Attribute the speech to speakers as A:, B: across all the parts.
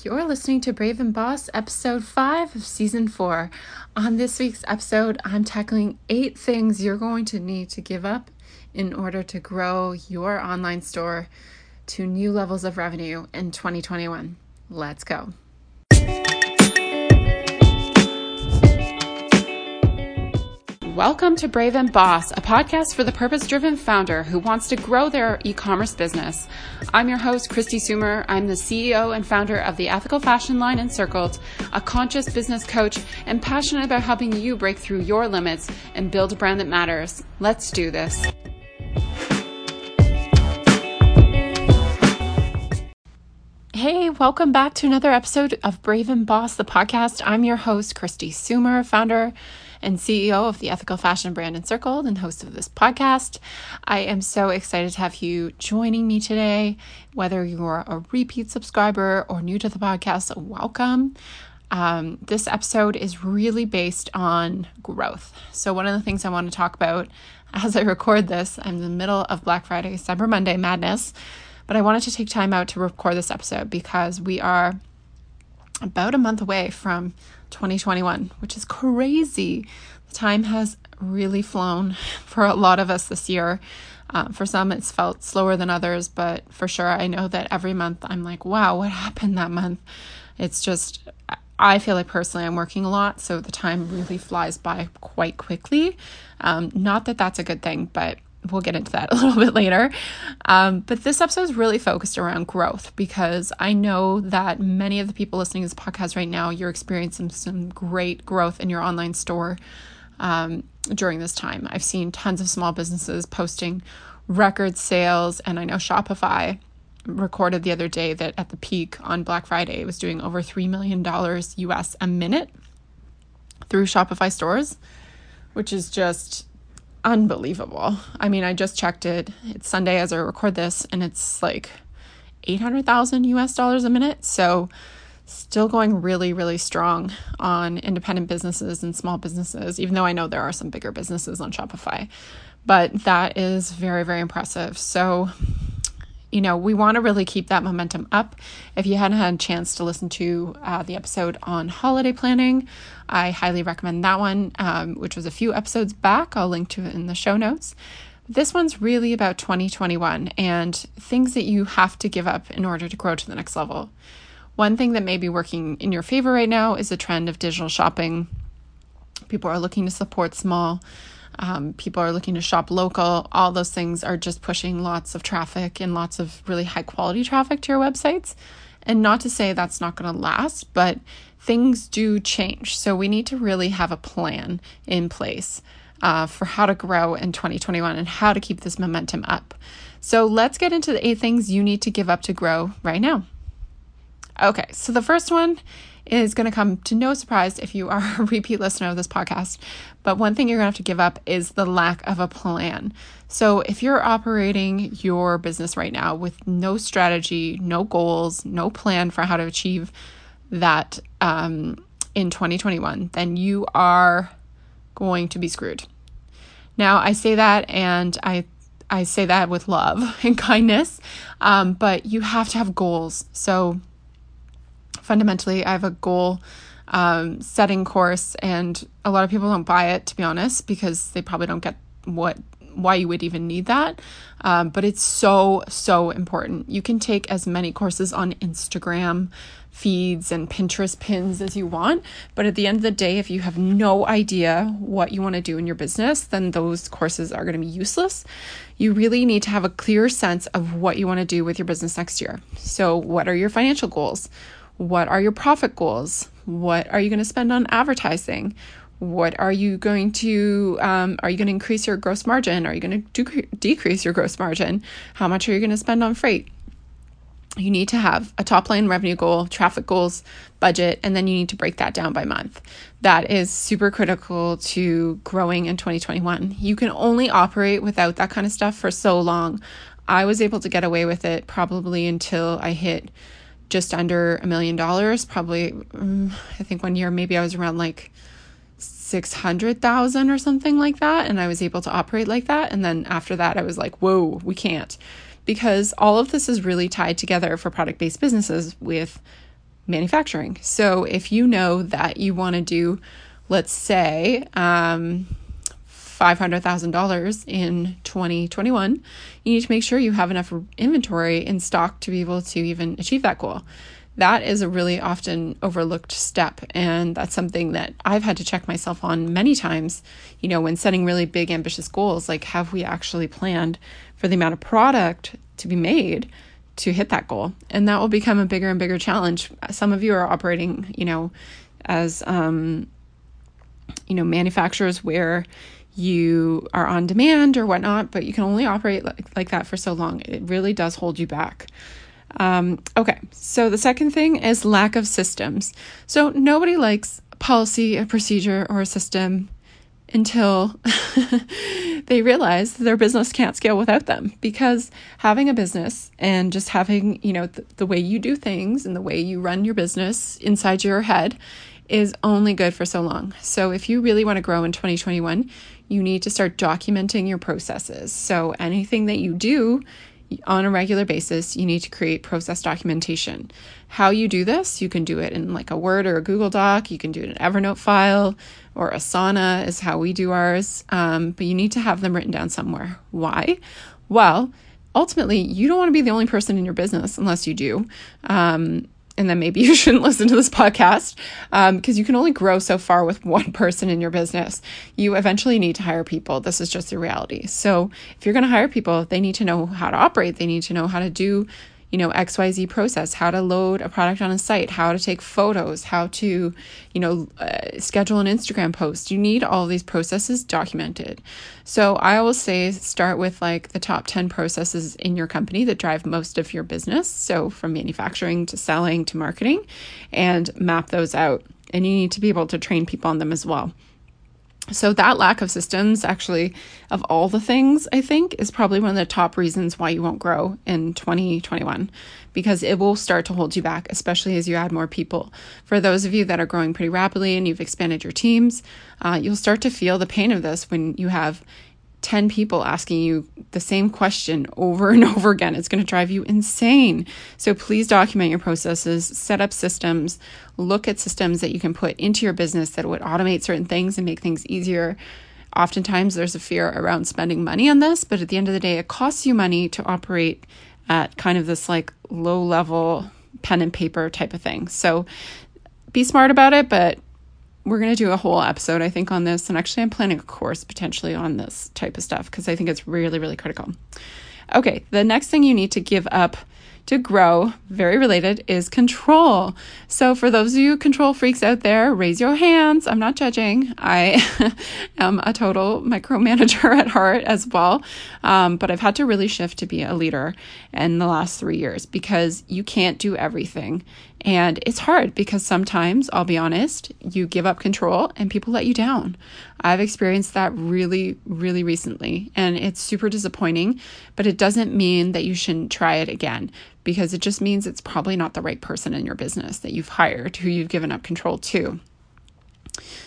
A: You're listening to Brave and Boss, episode five of season four. On this week's episode, I'm tackling eight things you're going to need to give up in order to grow your online store to new levels of revenue in 2021. Let's go. Welcome to Brave and Boss, a podcast for the purpose driven founder who wants to grow their e commerce business. I'm your host, Kristi Soomer. I'm the CEO and founder of the ethical fashion line Encircled, a conscious business coach, and passionate about helping you break through your limits and build a brand that matters. Let's do this. Hey, welcome back to another episode of Brave and Boss, the podcast. I'm your host, Kristi Soomer, founder and CEO of the ethical fashion brand Encircled and host of this podcast. I am so excited to have you joining me today. Whether you're a repeat subscriber or new to the podcast, welcome. Um, this episode is really based on growth. So, one of the things I want to talk about as I record this, I'm in the middle of Black Friday, Cyber Monday madness, but I wanted to take time out to record this episode because we are about a month away from 2021, which is crazy. The time has really flown for a lot of us this year. Uh, for some, it's felt slower than others, but for sure, I know that every month I'm like, wow, what happened that month? It's just, I feel like personally I'm working a lot, so the time really flies by quite quickly. Um, not that that's a good thing, but we'll get into that a little bit later. Um, but this episode is really focused around growth because I know that many of the people listening to this podcast right now, you're experiencing some great growth in your online store um, during this time. I've seen tons of small businesses posting record sales, and I know Shopify recorded the other day that at the peak on Black Friday, it was doing over $3 million US a minute through Shopify stores, which is just unbelievable. I mean, I just checked it. It's Sunday as I record this, and it's like 800,000 US dollars a minute. So, still going really, really strong on independent businesses and small businesses, even though I know there are some bigger businesses on Shopify. But that is very, very impressive. So, you know, we want to really keep that momentum up. If you hadn't had a chance to listen to uh, the episode on holiday planning, I highly recommend that one, um, which was a few episodes back. I'll link to it in the show notes. This one's really about 2021 and things that you have to give up in order to grow to the next level. One thing that may be working in your favor right now is the trend of digital shopping. People are looking to support small um, people are looking to shop local. All those things are just pushing lots of traffic and lots of really high quality traffic to your websites. And not to say that's not going to last, but things do change. So we need to really have a plan in place uh, for how to grow in 2021 and how to keep this momentum up. So let's get into the eight things you need to give up to grow right now. Okay, so the first one is going to come to no surprise if you are a repeat listener of this podcast. But one thing you're going to have to give up is the lack of a plan. So if you're operating your business right now with no strategy, no goals, no plan for how to achieve that um, in 2021, then you are going to be screwed. Now, I say that and I I say that with love and kindness, um, but you have to have goals. So fundamentally, I have a goal um, setting course, and a lot of people don't buy it to be honest because they probably don't get what why you would even need that. Um, but it's so, so important. You can take as many courses on Instagram feeds and Pinterest pins as you want. But at the end of the day, if you have no idea what you want to do in your business, then those courses are going to be useless. You really need to have a clear sense of what you want to do with your business next year. So, what are your financial goals? What are your profit goals? What are you going to spend on advertising? What are you going to, um, are you going to increase your gross margin? Are you going to dec- decrease your gross margin? How much are you going to spend on freight? You need to have a top line revenue goal, traffic goals, budget, and then you need to break that down by month. That is super critical to growing in 2021. You can only operate without that kind of stuff for so long. I was able to get away with it probably until I hit just under a million dollars. Probably, um, I think one year maybe I was around like 600,000 or something like that. And I was able to operate like that. And then after that, I was like, whoa, we can't. Because all of this is really tied together for product based businesses with manufacturing. So if you know that you want to do, let's say, um, $500,000 in 2021, you need to make sure you have enough inventory in stock to be able to even achieve that goal. That is a really often overlooked step. And that's something that I've had to check myself on many times, you know, when setting really big, ambitious goals. Like, have we actually planned for the amount of product to be made to hit that goal? And that will become a bigger and bigger challenge. Some of you are operating, you know, as, um, you know, manufacturers where you are on demand or whatnot, but you can only operate like, like that for so long. It really does hold you back. Um, okay, so the second thing is lack of systems. So nobody likes policy, a procedure, or a system until they realize their business can't scale without them because having a business and just having you know the, the way you do things and the way you run your business inside your head is only good for so long so if you really want to grow in 2021 you need to start documenting your processes so anything that you do on a regular basis, you need to create process documentation. How you do this, you can do it in like a Word or a Google Doc, you can do it in Evernote file, or Asana is how we do ours. Um, but you need to have them written down somewhere. Why? Well, ultimately, you don't want to be the only person in your business unless you do. Um, and then maybe you shouldn't listen to this podcast because um, you can only grow so far with one person in your business. You eventually need to hire people. This is just the reality. So, if you're going to hire people, they need to know how to operate, they need to know how to do you know xyz process how to load a product on a site how to take photos how to you know uh, schedule an instagram post. You need all these processes documented. So i always say start with like the top 10 processes in your company that drive most of your business. So from manufacturing to selling to marketing and map those out. And you need to be able to train people on them as well so, that lack of systems, actually, of all the things, I think, is probably one of the top reasons why you won't grow in 2021 because it will start to hold you back, especially as you add more people. For those of you that are growing pretty rapidly and you've expanded your teams, uh, you'll start to feel the pain of this when you have 10 people asking you the same question over and over again. It's going to drive you insane. So please document your processes, set up systems, look at systems that you can put into your business that would automate certain things and make things easier. Oftentimes, there's a fear around spending money on this, but at the end of the day, it costs you money to operate at kind of this like low level pen and paper type of thing. So be smart about it, but we're going to do a whole episode, I think, on this. And actually, I'm planning a course potentially on this type of stuff because I think it's really, really critical. Okay, the next thing you need to give up to grow, very related, is control. So, for those of you control freaks out there, raise your hands. I'm not judging. I am a total micromanager at heart as well. Um, but I've had to really shift to be a leader in the last three years because you can't do everything. And it's hard because sometimes, I'll be honest, you give up control and people let you down. I've experienced that really, really recently, and it's super disappointing, but it doesn't mean that you shouldn't try it again because it just means it's probably not the right person in your business that you've hired who you've given up control to.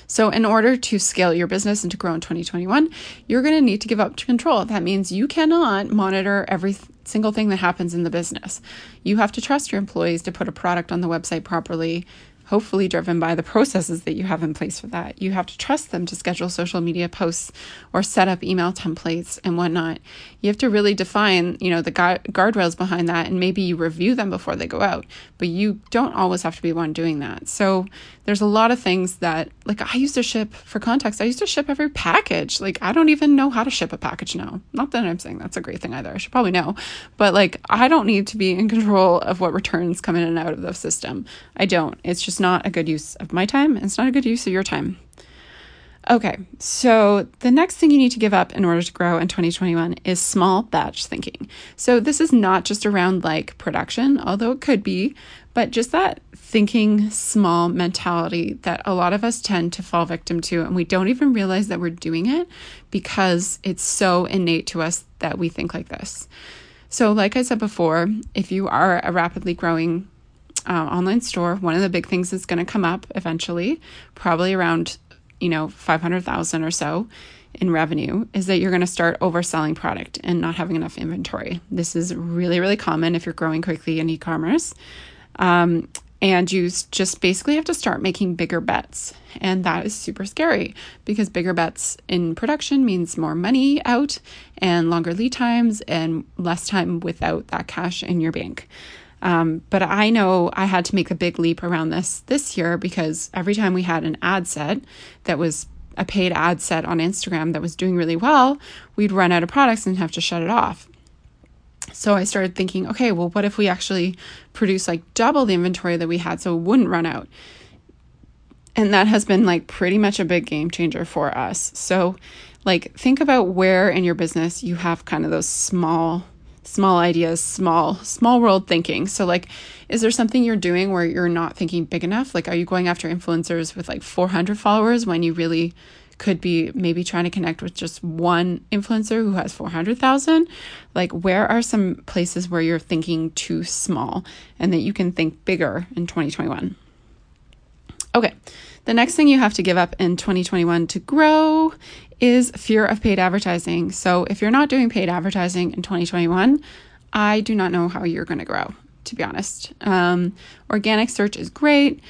A: So, in order to scale your business and to grow in 2021, you're going to need to give up control. That means you cannot monitor every single thing that happens in the business. You have to trust your employees to put a product on the website properly, hopefully driven by the processes that you have in place for that. You have to trust them to schedule social media posts or set up email templates and whatnot. You have to really define, you know, the guardrails behind that, and maybe you review them before they go out. But you don't always have to be one doing that. So there's a lot of things that, like, I used to ship for context. I used to ship every package. Like, I don't even know how to ship a package now. Not that I'm saying that's a great thing either. I should probably know, but like, I don't need to be in control of what returns come in and out of the system. I don't. It's just not a good use of my time. It's not a good use of your time. Okay, so the next thing you need to give up in order to grow in 2021 is small batch thinking. So this is not just around like production, although it could be, but just that thinking small mentality that a lot of us tend to fall victim to, and we don't even realize that we're doing it because it's so innate to us that we think like this. So, like I said before, if you are a rapidly growing uh, online store, one of the big things that's going to come up eventually, probably around you know, 500,000 or so in revenue is that you're going to start overselling product and not having enough inventory. This is really, really common if you're growing quickly in e commerce. Um, and you just basically have to start making bigger bets. And that is super scary because bigger bets in production means more money out and longer lead times and less time without that cash in your bank. Um, but I know I had to make a big leap around this this year because every time we had an ad set that was a paid ad set on Instagram that was doing really well, we'd run out of products and have to shut it off. So I started thinking, okay, well, what if we actually produce like double the inventory that we had so it wouldn't run out? And that has been like pretty much a big game changer for us. So, like, think about where in your business you have kind of those small, small ideas, small, small world thinking. So, like, is there something you're doing where you're not thinking big enough? Like, are you going after influencers with like 400 followers when you really could be maybe trying to connect with just one influencer who has 400,000. Like, where are some places where you're thinking too small and that you can think bigger in 2021? Okay, the next thing you have to give up in 2021 to grow is fear of paid advertising. So, if you're not doing paid advertising in 2021, I do not know how you're going to grow, to be honest. Um, organic search is great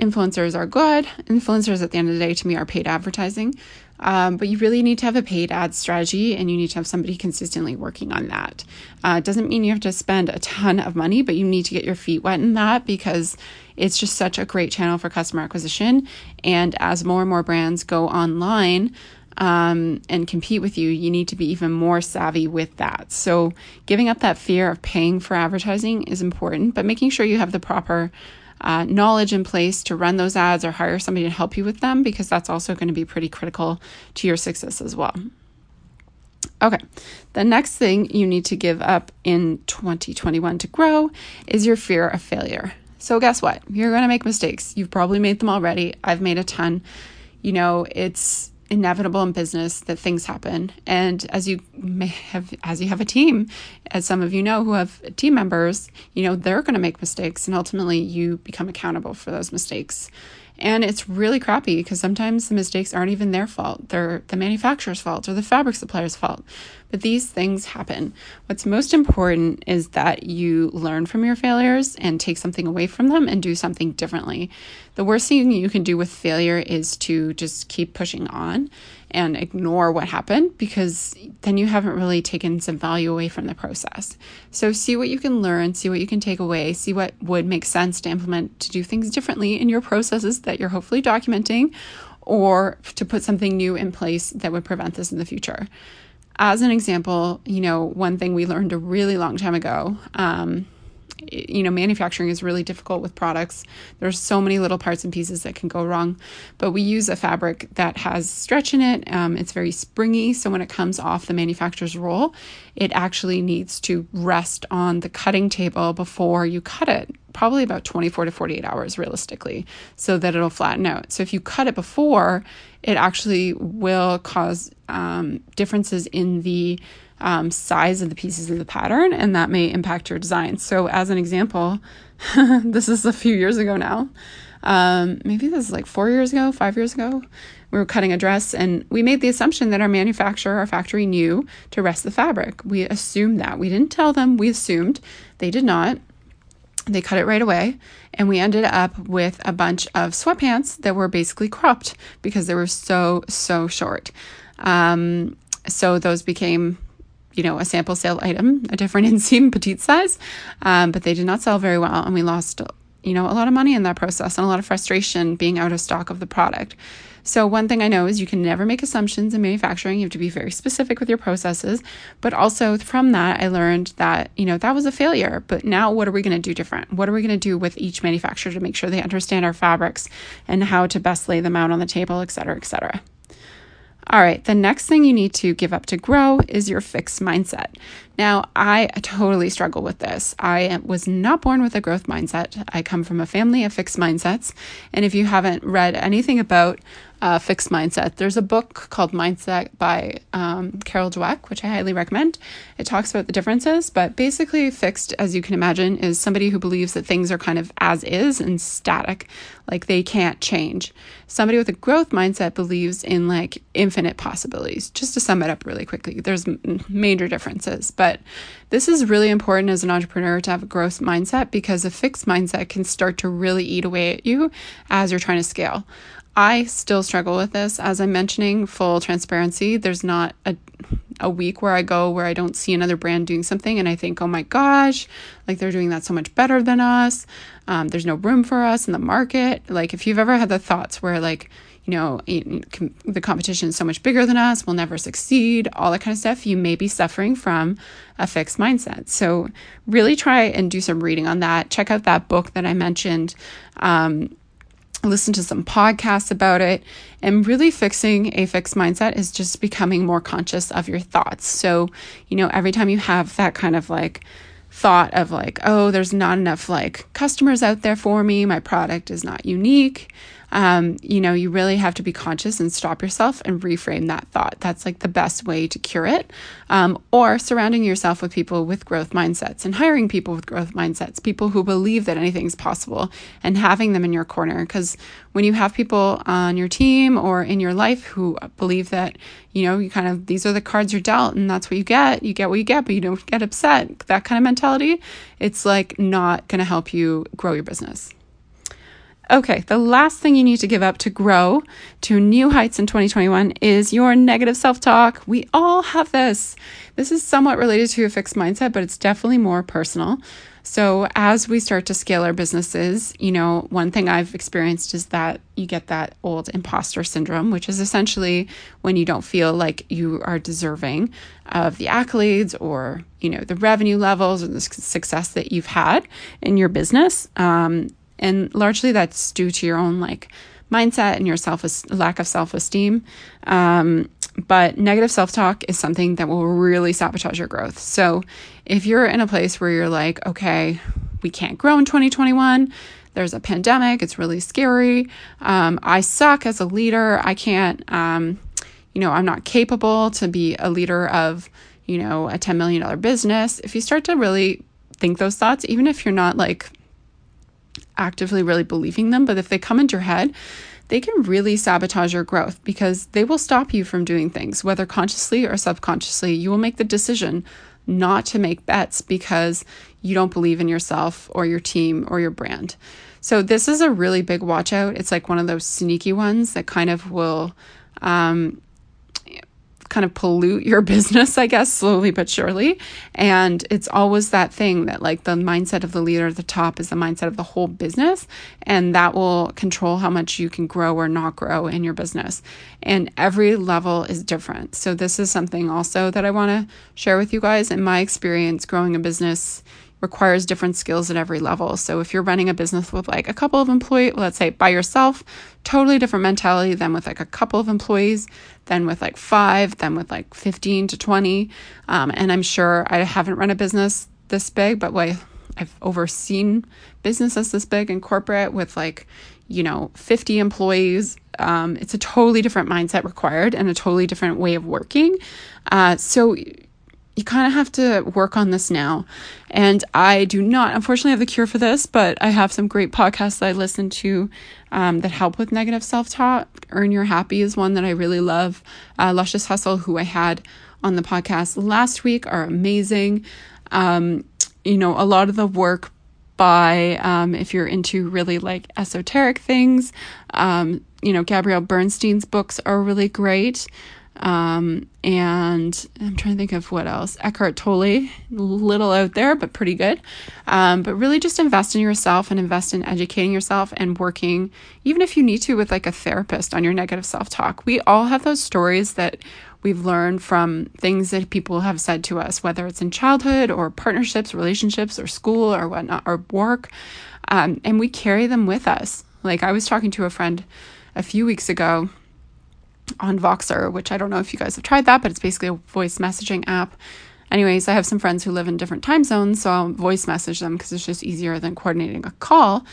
A: influencers are good. Influencers, at the end of the day, to me, are paid advertising. Um, but you really need to have a paid ad strategy and you need to have somebody consistently working on that. Uh, doesn't mean you have to spend a ton of money, but you need to get your feet wet in that because it's just such a great channel for customer acquisition. And as more and more brands go online, um, and compete with you, you need to be even more savvy with that. So, giving up that fear of paying for advertising is important, but making sure you have the proper uh, knowledge in place to run those ads or hire somebody to help you with them because that's also going to be pretty critical to your success as well. Okay, the next thing you need to give up in 2021 to grow is your fear of failure. So, guess what? You're going to make mistakes. You've probably made them already. I've made a ton. You know, it's inevitable in business that things happen. And as you may have as you have a team as some of you know who have team members you know they're going to make mistakes and ultimately you become accountable for those mistakes and it's really crappy because sometimes the mistakes aren't even their fault. They're the manufacturer's fault or the fabric supplier's fault. But these things happen. What's most important is that you learn from your failures and take something away from them and do something differently. The worst thing you can do with failure is to just keep pushing on and ignore what happened because then you haven't really taken some value away from the process. So, see what you can learn, see what you can take away, see what would make sense to implement to do things differently in your processes that you're hopefully documenting, or to put something new in place that would prevent this in the future. As an example, you know, one thing we learned a really long time ago. Um, you know, manufacturing is really difficult with products. There's so many little parts and pieces that can go wrong. But we use a fabric that has stretch in it. Um, it's very springy. So when it comes off the manufacturer's roll, it actually needs to rest on the cutting table before you cut it, probably about 24 to 48 hours realistically, so that it'll flatten out. So if you cut it before, it actually will cause um, differences in the um, size of the pieces of the pattern, and that may impact your design. So, as an example, this is a few years ago now. Um, maybe this is like four years ago, five years ago. We were cutting a dress, and we made the assumption that our manufacturer, our factory, knew to rest the fabric. We assumed that. We didn't tell them, we assumed. They did not. They cut it right away, and we ended up with a bunch of sweatpants that were basically cropped because they were so, so short. Um, so those became you know, a sample sale item, a different inseam petite size, um, but they did not sell very well, and we lost, you know, a lot of money in that process and a lot of frustration being out of stock of the product. So, one thing I know is you can never make assumptions in manufacturing. You have to be very specific with your processes. But also from that, I learned that, you know, that was a failure. But now, what are we going to do different? What are we going to do with each manufacturer to make sure they understand our fabrics and how to best lay them out on the table, et cetera, et cetera? All right, the next thing you need to give up to grow is your fixed mindset. Now, I totally struggle with this. I was not born with a growth mindset. I come from a family of fixed mindsets. And if you haven't read anything about uh, fixed mindset. There's a book called Mindset by um, Carol Dweck, which I highly recommend. It talks about the differences, but basically, fixed, as you can imagine, is somebody who believes that things are kind of as is and static, like they can't change. Somebody with a growth mindset believes in like infinite possibilities. Just to sum it up really quickly, there's major differences, But this is really important as an entrepreneur to have a growth mindset because a fixed mindset can start to really eat away at you as you're trying to scale. I still struggle with this. As I'm mentioning, full transparency, there's not a a week where I go where I don't see another brand doing something and I think, oh my gosh, like they're doing that so much better than us. Um, there's no room for us in the market. Like if you've ever had the thoughts where like, you know, the competition is so much bigger than us, we'll never succeed, all that kind of stuff, you may be suffering from a fixed mindset. So, really try and do some reading on that. Check out that book that I mentioned. Um, listen to some podcasts about it. And really fixing a fixed mindset is just becoming more conscious of your thoughts. So, you know, every time you have that kind of like, thought of like, oh, there's not enough like customers out there for me. My product is not unique um, you know, you really have to be conscious and stop yourself and reframe that thought. That's like the best way to cure it. Um, or surrounding yourself with people with growth mindsets and hiring people with growth mindsets, people who believe that anything's possible and having them in your corner. Because when you have people on your team or in your life who believe that, you know, you kind of, these are the cards you're dealt and that's what you get, you get what you get, but you don't get upset, that kind of mentality, it's like not going to help you grow your business. Okay, the last thing you need to give up to grow to new heights in 2021 is your negative self talk. We all have this. This is somewhat related to a fixed mindset, but it's definitely more personal. So, as we start to scale our businesses, you know, one thing I've experienced is that you get that old imposter syndrome, which is essentially when you don't feel like you are deserving of the accolades or, you know, the revenue levels or the success that you've had in your business. Um, and largely that's due to your own like mindset and your self lack of self esteem. Um, but negative self talk is something that will really sabotage your growth. So if you're in a place where you're like, okay, we can't grow in 2021. There's a pandemic. It's really scary. Um, I suck as a leader. I can't, um, you know, I'm not capable to be a leader of, you know, a $10 million business. If you start to really think those thoughts, even if you're not like actively really believing them, but if they come into your head, they can really sabotage your growth because they will stop you from doing things, whether consciously or subconsciously. You will make the decision not to make bets because you don't believe in yourself or your team or your brand. So, this is a really big watch out. It's like one of those sneaky ones that kind of will um, kind of pollute your business, I guess, slowly but surely. And it's always that thing that, like, the mindset of the leader at the top is the mindset of the whole business. And that will control how much you can grow or not grow in your business. And every level is different. So, this is something also that I want to share with you guys. In my experience, growing a business, requires different skills at every level. So if you're running a business with like a couple of employees, let's say by yourself, totally different mentality than with like a couple of employees, then with like five, then with like 15 to 20. Um, and I'm sure I haven't run a business this big, but like I've overseen businesses this big in corporate with like, you know, 50 employees. Um, it's a totally different mindset required and a totally different way of working. Uh, so you kind of have to work on this now. And I do not, unfortunately, have the cure for this, but I have some great podcasts that I listen to um, that help with negative self talk. Earn Your Happy is one that I really love. Uh, Luscious Hustle, who I had on the podcast last week, are amazing. Um, you know, a lot of the work by, um, if you're into really like esoteric things, um, you know, Gabrielle Bernstein's books are really great. Um, and I'm trying to think of what else. Eckhart Tolle, little out there, but pretty good. Um, but really just invest in yourself and invest in educating yourself and working, even if you need to, with like a therapist on your negative self talk. We all have those stories that we've learned from things that people have said to us, whether it's in childhood or partnerships, relationships, or school or whatnot, or work. Um, and we carry them with us. Like I was talking to a friend a few weeks ago on Voxer, which I don't know if you guys have tried that, but it's basically a voice messaging app. Anyways, I have some friends who live in different time zones, so I'll voice message them because it's just easier than coordinating a call.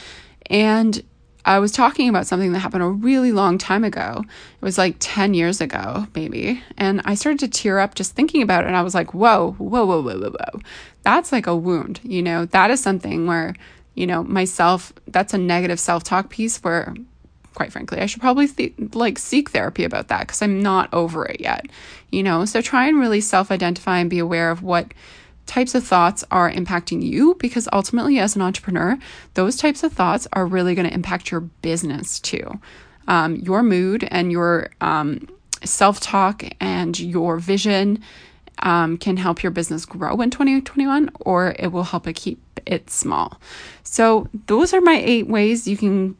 A: And I was talking about something that happened a really long time ago. It was like 10 years ago, maybe. And I started to tear up just thinking about it. And I was like, whoa, whoa, whoa, whoa, whoa, whoa. That's like a wound, you know? That is something where, you know, myself, that's a negative self talk piece where quite frankly. I should probably th- like seek therapy about that because I'm not over it yet, you know? So try and really self identify and be aware of what types of thoughts are impacting you because ultimately, as an entrepreneur, those types of thoughts are really going to impact your business too. Um, your mood and your um, self talk and your vision um, can help your business grow in 2021 or it will help it keep it small. So, those are my eight ways you can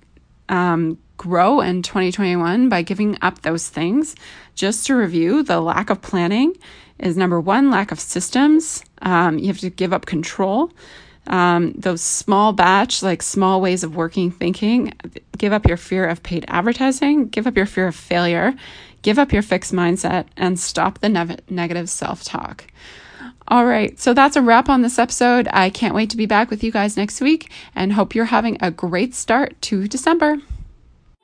A: um, grow in 2021 by giving up those things. Just to review, the lack of planning is number one, lack of systems. Um, you have to give up control. Um, those small batch, like small ways of working, thinking, give up your fear of paid advertising, give up your fear of failure, give up your fixed mindset, and stop the ne- negative self talk. All right, so that's a wrap on this episode. I can't wait to be back with you guys next week and hope you're having a great start to December.